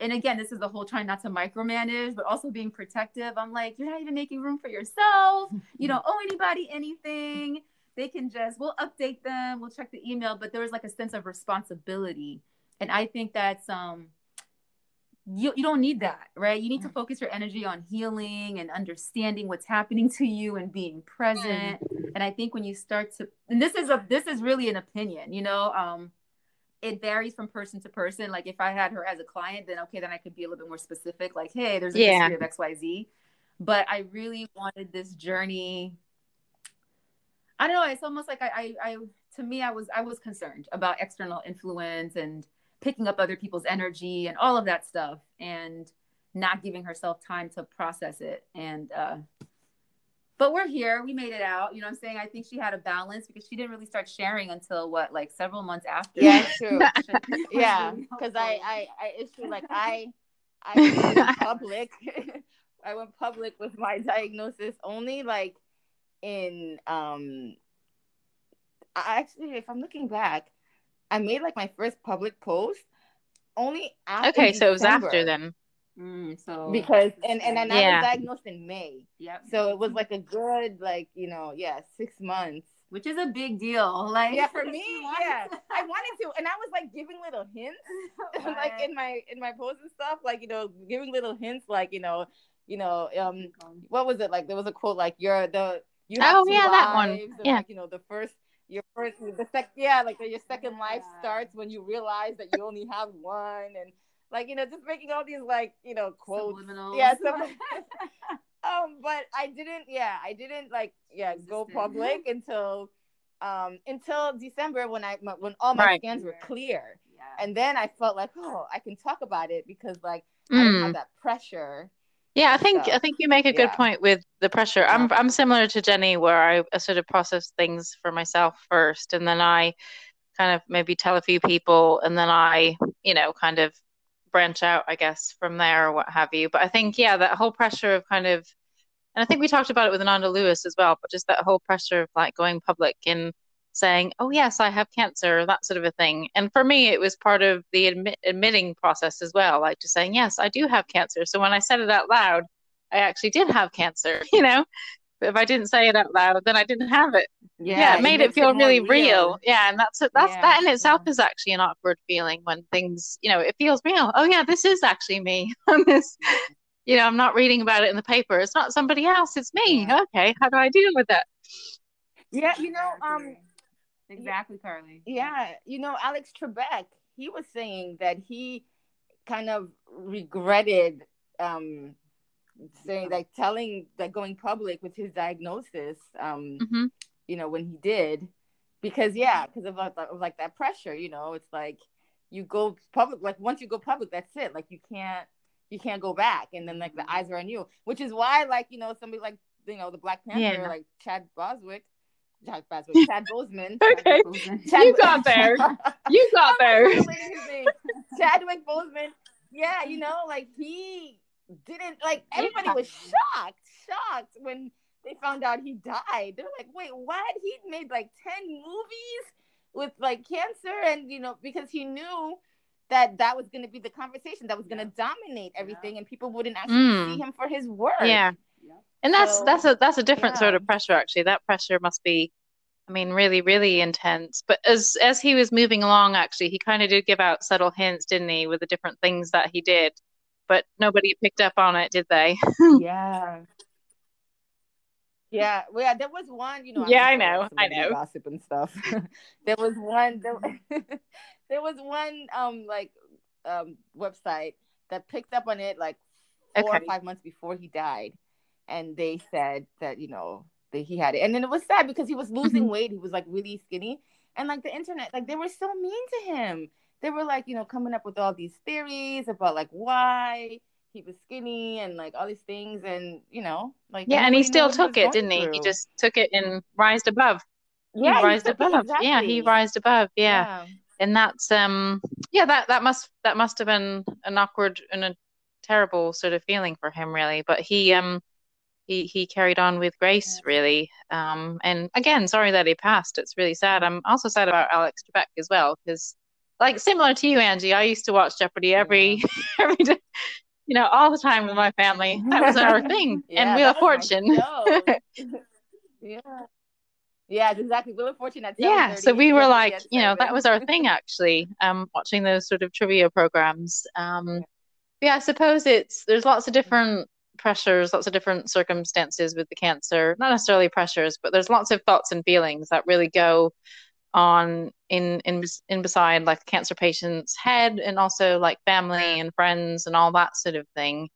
and again, this is the whole trying not to micromanage, but also being protective. I'm like, you're not even making room for yourself. You don't owe anybody anything. They can just, we'll update them, we'll check the email, but there was like a sense of responsibility. And I think that's, um, you, you don't need that, right? You need to focus your energy on healing and understanding what's happening to you and being present. And I think when you start to, and this is a, this is really an opinion, you know, um, it varies from person to person. Like if I had her as a client, then okay, then I could be a little bit more specific. Like, hey, there's a Yeah. history of X, Y, Z. But I really wanted this journey. I don't know. It's almost like I, I, I, to me, I was, I was concerned about external influence and picking up other people's energy and all of that stuff, and not giving herself time to process it. And, uh, but we're here. We made it out. You know what I'm saying? I think she had a balance because she didn't really start sharing until what, like several months after. Yeah, true. Yeah because. I, I i issue like i i went public i went public with my diagnosis only like in um I actually if i'm looking back i made like my first public post only after Okay, so it was after December, then. Mm, so because and and, and i Yeah. was diagnosed in may yep. so it was like a good like you know yeah six months which is a big deal. Like yeah for me yeah i wanted to and i was like giving little hints like in my in my posts and stuff, like you know, giving little hints, like you know, you know, um, what was it like? There was a quote like "You're the you have Oh, two yeah, that one. Yeah. like you know, the first your first the sec yeah, like your second life starts when you realize that you only have one, and like you know, just making all these like you know quotes. Subliminals. Yeah, some, um, but I didn't. Yeah, I didn't like yeah go public until um until December when I when all my Right. scans were clear yeah. and then I felt like, oh, I can talk about it because like I didn't Mm. have that pressure. Yeah, I think I think you make a good Yeah. point with the pressure. I'm I'm similar to Jenny where I, sort of process things for myself first and then I kind of maybe tell a few people and then I, you know, kind of branch out, I guess, from there or what have you. But I think, yeah, that whole pressure of kind of and I think we talked about it with Ananda Lewis as well, but just that whole pressure of like going public and saying, "Oh yes, I have cancer," that sort of a thing. And for me, it was part of the admit, admitting process as well, like just saying, "Yes, I do have cancer." So when I said it out loud, I actually did have cancer, you know. But if I didn't say it out loud, then I didn't have it. Yeah, it made it feel really real. Yeah, and that's that's Yeah, that in itself yeah. is actually an awkward feeling when things, you know, it feels real. Oh yeah, this is actually me on this. You know, I'm not reading about it in the paper. It's not somebody else, it's me. Yeah. Okay, how do I deal with that? Yeah, you know, um, exactly, Carly. Yeah, you know, Alex Trebek, he was saying that he kind of regretted um saying like telling like going public with his diagnosis um Mhm. you know when he did because yeah because of, like, of like that pressure you know it's like you go public like once you go public that's it like you can't you can't go back and then like the eyes are on you which is why like you know somebody like you know the black panther Yeah. like chad boswick chad boswick chad boseman Okay. Chad- You got there. You got there. Chadwick Boseman. Yeah, you know, like he didn't like everybody Yeah. was shocked, shocked when they found out he died. They're like, wait, what? He made like 10 movies with like cancer, and you know, because he knew that that was going to be the conversation that was going to dominate everything, and people wouldn't actually Mm. see him for his work. Yeah. Yeah. And that's So, that's a that's a different sort of pressure actually. That pressure must be I mean really really intense. But as as he was moving along actually, he kind of did give out subtle hints, didn't he, with the different things that he did. But nobody picked up on it, did they? Yeah. Yeah, well, yeah, there was one, you know. Yeah, I I'm know, I know. Gossip and stuff. there was one, there, there was one, um, like, um, website that picked up on it like four Okay. or five months before he died, and they said that you know that he had it, and then it was sad because he was losing Mhm. weight. He was like really skinny, and like the internet, like they were so mean to him. They were like, you know, coming up with all these theories about like why he was skinny and like all these things, and you know, like Yeah, and he still took it, didn't he? He just took it and rised above. He yeah, he rised above. Yeah, he exactly. rised above. Yeah. yeah. And that's um yeah, that that must that must have been an awkward and a terrible sort of feeling for him really. But he um he he carried on with grace really. Um and again, sorry that he passed. It's really sad. I'm also sad about Alex Trebek as well because like similar to you, Angie, I used to watch Jeopardy every every day, you know, all the time with my family. That was our thing. Yeah, and Wheel of Fortune. yeah. Yeah, exactly. Wheel of Fortune at Yeah, so we were like, you know, that was our thing actually, um, watching those sort of trivia programs. Um, yeah, I suppose it's there's lots of different pressures, lots of different circumstances with the cancer. Not necessarily pressures, but there's lots of thoughts and feelings that really go on in in in beside like the cancer patient's head and also like family and friends and all that sort of thing.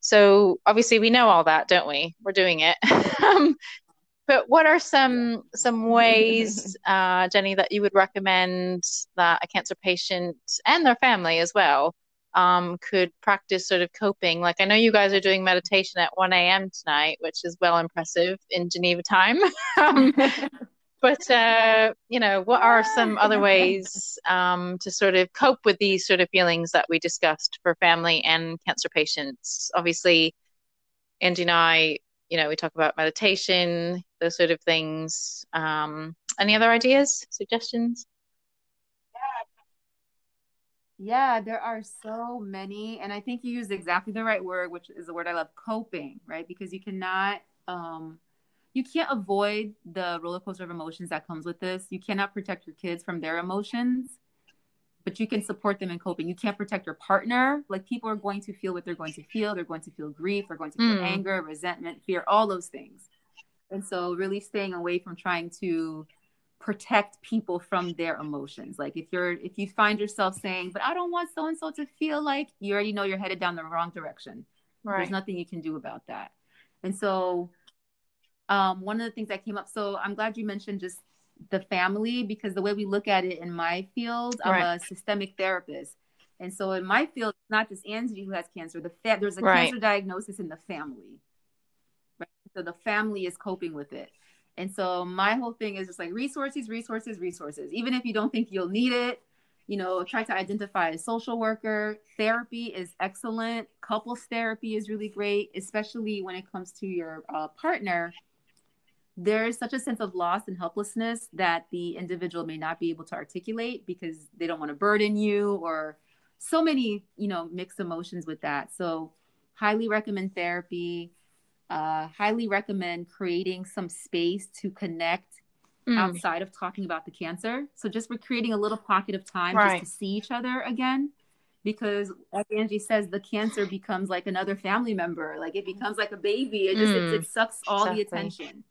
So obviously we know all that, don't we? We're doing it. Um, but what are some some ways, uh, Jenny, that you would recommend that a cancer patient and their family as well um, could practice sort of coping? Like I know you guys are doing meditation at 1 a.m. tonight, which is well impressive in Geneva time. um, but uh, you know, what are some other ways um, to sort of cope with these sort of feelings that we discussed for family and cancer patients? Obviously, Angie and I, you know, we talk about meditation, those sort of things. Um, any other ideas, suggestions? Yeah, there are so many. And I think you used exactly the right word, which is the word I love coping, right? Because you cannot, um, you can't avoid the roller coaster of emotions that comes with this. You cannot protect your kids from their emotions, but you can support them in coping. You can't protect your partner. Like people are going to feel what they're going to feel. They're going to feel grief. They're going to feel Mm. anger, resentment, fear, all those things. And so, really staying away from trying to protect people from their emotions. Like if you're if you find yourself saying, "But I don't want so and so to feel like," you already know you're headed down the wrong direction. There's nothing you can do about that. And so, um, one of the things that came up. So I'm glad you mentioned just the family because the way we look at it in my field, I'm Right. a systemic therapist. And so in my field, it's not just Angie who has cancer. The fa- there's a Right. cancer diagnosis in the family. Right. So the family is coping with it. And so my whole thing is just like resources, resources, resources. Even if you don't think you'll need it, you know, try to identify a social worker. Therapy is excellent. Couples therapy is really great, especially when it comes to your uh, partner. There is such a sense of loss and helplessness that the individual may not be able to articulate because they don't want to burden you or so many, you know, mixed emotions with that. So, highly recommend therapy. Uh, highly recommend creating some space to connect Mm. outside of talking about the cancer. So just we're creating a little pocket of time Right. just to see each other again. Because like Angie says, the cancer becomes like another family member. Like it becomes like a baby. It just Mm. it, it sucks all the attention.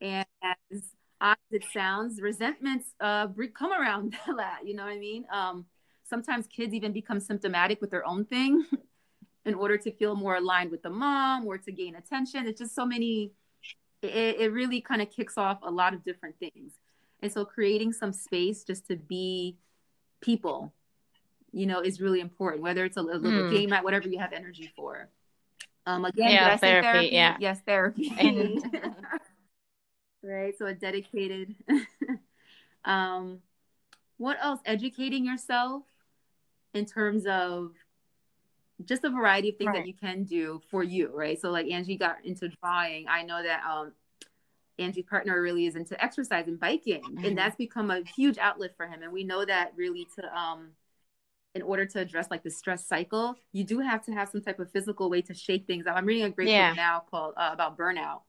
And as odd as it sounds, resentments uh come around that. You know what I mean? Um, sometimes kids even become symptomatic with their own thing in order to feel more aligned with the mom or to gain attention. It's just so many. It, it really kind of kicks off a lot of different things, and so creating some space just to be people, you know, is really important. Whether it's a, a little mm. game at whatever you have energy for. Um, again, yeah, therapy, therapy, Yeah. Yes, therapy. right. So a dedicated. um, what else? Educating yourself in terms of just a variety of things right. that you can do for you, right? So like Angie got into drawing. I know that um Angie's partner really is into exercise and biking, mm-hmm. and that's become a huge outlet for him. And we know that really to um in order to address like the stress cycle, you do have to have some type of physical way to shake things up. I'm reading a great yeah. book now called uh, about burnout,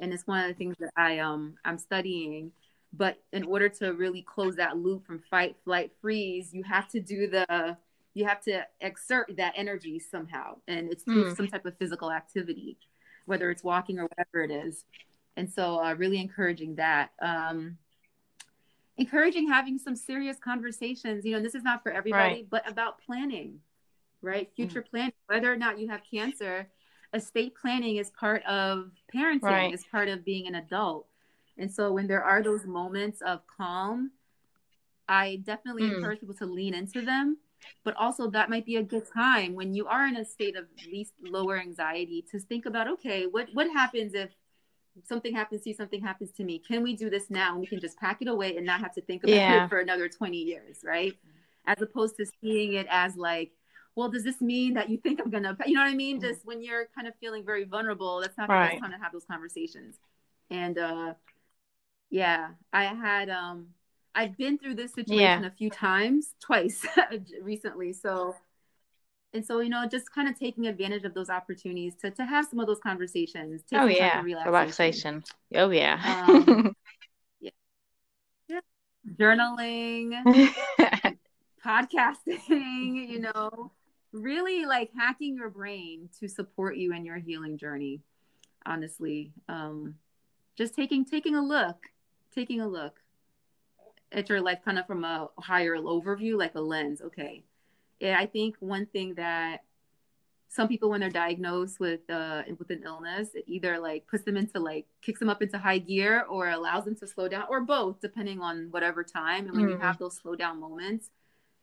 and it's one of the things that I um I'm studying. But in order to really close that loop from fight, flight, freeze, you have to do the you have to exert that energy somehow, and it's through mm. some type of physical activity, whether it's walking or whatever it is. And so, uh, really encouraging that. Um, encouraging having some serious conversations. You know, this is not for everybody, right. but about planning, right? Future mm. planning, whether or not you have cancer, estate planning is part of parenting, right. is part of being an adult. And so when there are those moments of calm, I definitely mm. encourage people to lean into them. But also, that might be a good time when you are in a state of least lower anxiety to think about okay, what, what happens if something happens to you, something happens to me. Can we do this now? And we can just pack it away and not have to think about yeah. it for another 20 years, right? As opposed to seeing it as like, well, does this mean that you think I'm gonna, you know what I mean? Mm-hmm. Just when you're kind of feeling very vulnerable, that's not right. the best time to have those conversations. And uh, yeah, I had, um, I've been through this situation yeah. a few times, twice recently. So and so you know just kind of taking advantage of those opportunities to to have some of those conversations oh yeah relaxation. relaxation. oh yeah um, yeah. yeah journaling podcasting you know really like hacking your brain to support you in your healing journey honestly um just taking taking a look taking a look at your life kind of from a higher overview like a lens okay. Yeah, I think one thing that some people when they're diagnosed with uh with an illness it either like puts them into like kicks them up into high gear or allows them to slow down or both depending on whatever time. And when mm. you have those slow down moments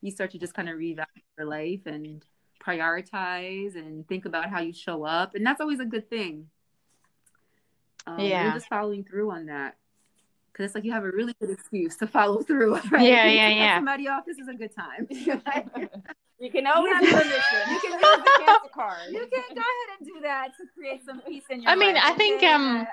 you start to just kind of reevaluate your life and prioritize and think about how you show up. And that's always a good thing. Um, yeah. just following through on that because it's like you have a really good excuse to follow through right yeah yeah yeah somebody off this is a good time You can always use You can use the cancer card. You can go ahead and do that to create some peace in your. I mean, life. I think um.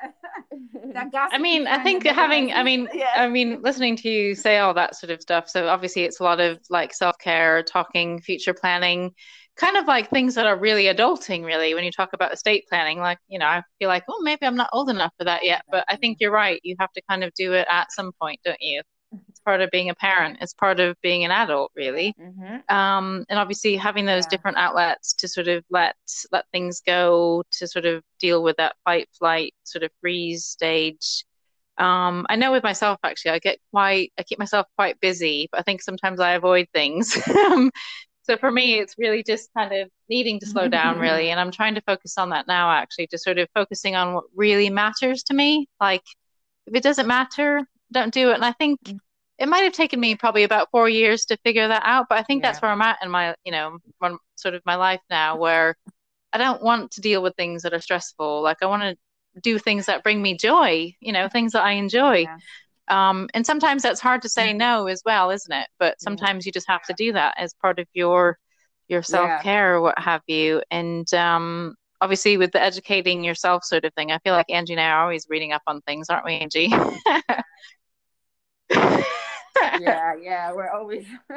that I mean, I think having. I mean, yeah. I mean, listening to you say all that sort of stuff. So obviously, it's a lot of like self care, talking, future planning, kind of like things that are really adulting. Really, when you talk about estate planning, like you know, I feel like, oh, maybe I'm not old enough for that yet. But I think you're right. You have to kind of do it at some point, don't you? it's part of being a parent it's part of being an adult really mm-hmm. um, and obviously having those yeah. different outlets to sort of let let things go to sort of deal with that fight flight sort of freeze stage um, i know with myself actually i get quite i keep myself quite busy but i think sometimes i avoid things so for me it's really just kind of needing to slow down really and i'm trying to focus on that now actually just sort of focusing on what really matters to me like if it doesn't matter don't do it. And I think mm. it might have taken me probably about four years to figure that out. But I think yeah. that's where I'm at in my, you know, one, sort of my life now, where I don't want to deal with things that are stressful. Like I want to do things that bring me joy, you know, things that I enjoy. Yeah. Um, and sometimes that's hard to say mm. no as well, isn't it? But sometimes you just have to do that as part of your your self care or what have you. And um, obviously, with the educating yourself sort of thing, I feel like Angie and I are always reading up on things, aren't we, Angie? yeah, yeah, we're always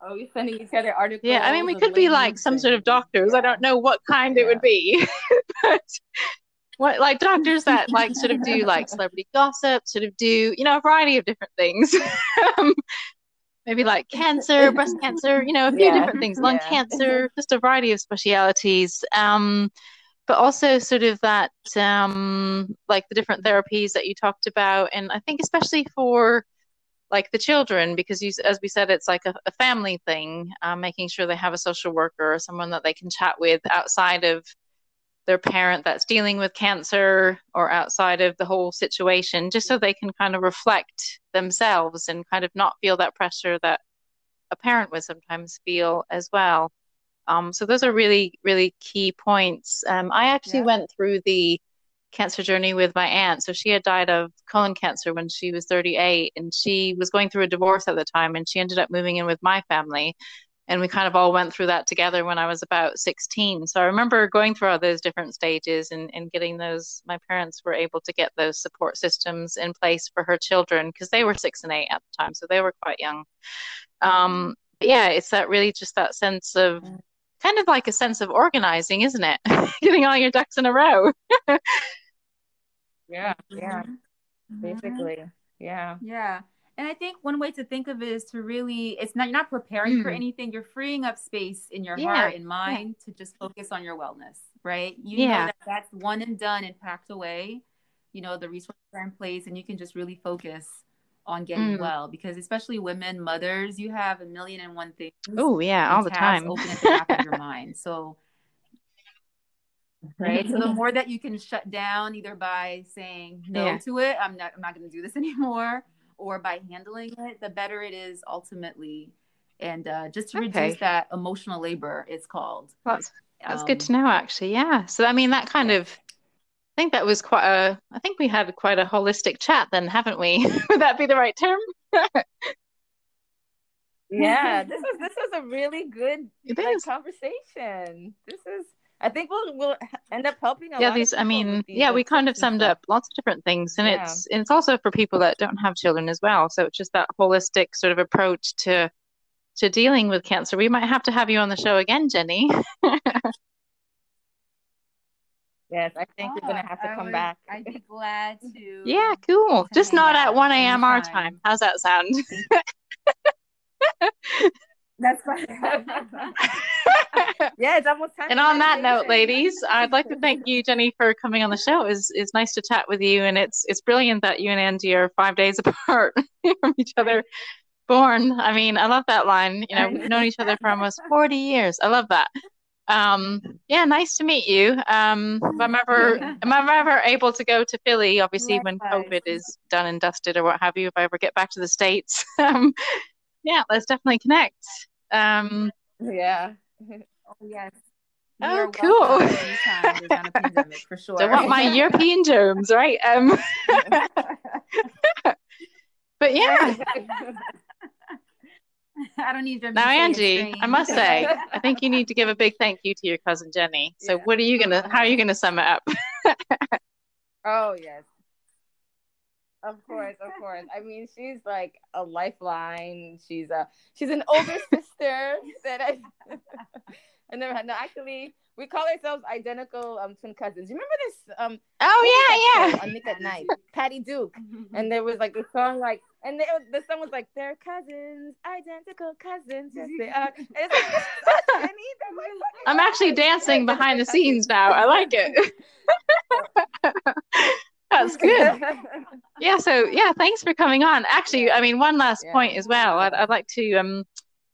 always sending each other articles. Yeah, I mean, we could be like some sort of doctors. Yeah. I don't know what kind yeah. it would be, but what like doctors that like sort of do like celebrity gossip, sort of do you know a variety of different things. um, maybe like cancer, breast cancer, you know, a few yeah. different things, lung cancer, just a variety of specialities. Um, but also sort of that um, like the different therapies that you talked about, and I think especially for like the children because you, as we said it's like a, a family thing um, making sure they have a social worker or someone that they can chat with outside of their parent that's dealing with cancer or outside of the whole situation just so they can kind of reflect themselves and kind of not feel that pressure that a parent would sometimes feel as well um, so those are really really key points um, i actually yeah. went through the cancer journey with my aunt. So she had died of colon cancer when she was 38, and she was going through a divorce at the time, and she ended up moving in with my family. And we kind of all went through that together when I was about 16. So I remember going through all those different stages and, and getting those. My parents were able to get those support systems in place for her children because they were six and eight at the time. So they were quite young. Um, yeah, it's that really just that sense of kind of like a sense of organizing, isn't it? Getting all your ducks in a row. yeah, yeah. Mm-hmm. Basically. Yeah. Yeah. And I think one way to think of it is to really, it's not, you're not preparing mm. for anything. You're freeing up space in your yeah. heart and mind yeah. to just focus on your wellness, right? You yeah. know that that's one and done and packed away. You know, the resources are in place and you can just really focus on getting mm. well because especially women mothers you have a million and one things oh yeah all the time open at the back of your mind so right so the more that you can shut down either by saying no yeah. to it i'm not i'm not going to do this anymore or by handling it the better it is ultimately and uh, just to okay. reduce that emotional labor it's called that's that's um, good to know actually yeah so i mean that kind of I think that was quite a. I think we had quite a holistic chat then, haven't we? Would that be the right term? yeah, this is this is a really good like, conversation. This is. I think we'll we'll end up helping. A lot. Yeah, these. I mean, these yeah, we kind of summed stuff. up lots of different things, and yeah. it's and it's also for people that don't have children as well. So it's just that holistic sort of approach to to dealing with cancer. We might have to have you on the show again, Jenny. Yes, I think oh, you're gonna have to come would, back. I'd be glad to. Yeah, cool. To Just not at one a.m. our time. How's that sound? That's fine. yeah, it's almost time. And on that note, ladies, I'd like to thank you, Jenny, for coming on the show. It's it's nice to chat with you, and it's it's brilliant that you and Andy are five days apart from each other. Born. I mean, I love that line. You know, we've known each other for almost forty years. I love that. Um, yeah, nice to meet you. Um, if I'm ever, yeah. if I'm ever able to go to Philly, obviously when COVID is done and dusted or what have you, if I ever get back to the States, um, yeah, let's definitely connect. Um, yeah. Oh, yes. oh, cool. for sure. I want my European germs, right? Um, but yeah. I don't need them. Now, Angie, I must say, I think you need to give a big thank you to your cousin Jenny. So, yeah. what are you gonna? How are you gonna sum it up? oh yes, of course, of course. I mean, she's like a lifeline. She's a she's an older sister that I I never had. No, actually, we call ourselves identical um twin cousins. You remember this um Oh yeah, yeah. On Nick at Nite, Patty Duke, and there was like a song like, and they, the song was like, "They're cousins, identical cousins, yes they are." And like, I'm actually dancing behind the scenes now. I like it. That's good. Yeah. So yeah, thanks for coming on. Actually, I mean, one last yeah. point as well. I'd, I'd like to um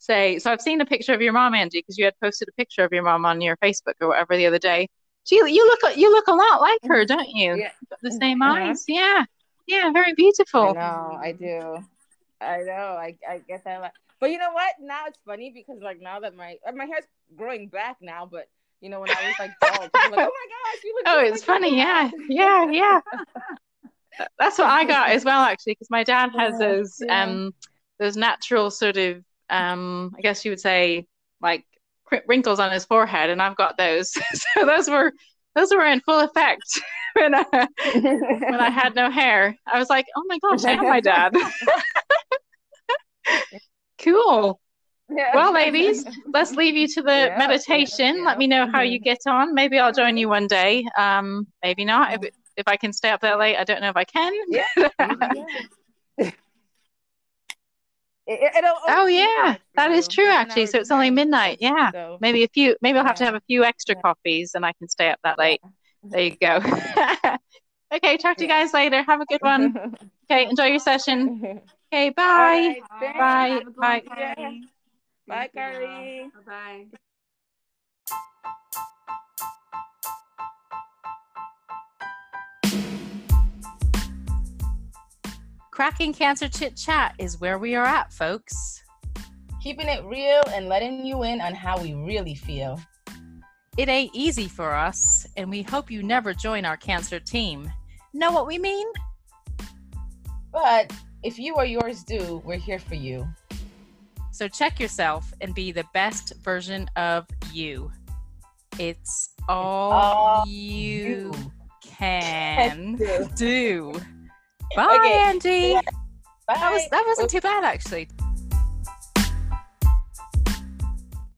say, so I've seen a picture of your mom, Angie, because you had posted a picture of your mom on your Facebook or whatever the other day. She, you look, you look a lot like her, don't you? Yeah. The same eyes, yeah, yeah, very beautiful. I know, I do. I know, I, I get that. Like, but you know what? Now it's funny because like now that my my hair's growing back now, but you know when I was like bald, like, oh my gosh, you look. Oh, it's funny, yeah, yeah, yeah. That's what I got as well, actually, because my dad has those yeah. um those natural sort of um, I guess you would say like wrinkles on his forehead, and I've got those. so those were those were in full effect when I, when I had no hair. I was like, oh my gosh, I am my dad. cool. Yeah. Well, ladies, let's leave you to the yeah, meditation. Yeah, Let me know how you get on. Maybe I'll join you one day. Um, maybe not. If if I can stay up that late, I don't know if I can. Yeah. It, it'll Oh yeah, that is true actually. So it's only midnight. Yeah. So Maybe a few maybe I'll have to have a few extra Yeah. coffees and I can stay up that late. There you go. okay, talk to you guys later. Have a good one. Okay, enjoy your session. Okay, bye. right, thanks. Bye. Have Bye. Carly. Bye, Carly. Bye Cracking Cancer Chit Chat is where we are at, folks. Keeping it real and letting you in on how we really feel. It ain't easy for us, and we hope you never join our cancer team. Know what we mean? But if you or yours do, we're here for you. So check yourself and be the best version of you. It's all, all you, can do. do. Bye, Okay. Angie. Bye. That was that wasn't too bad actually.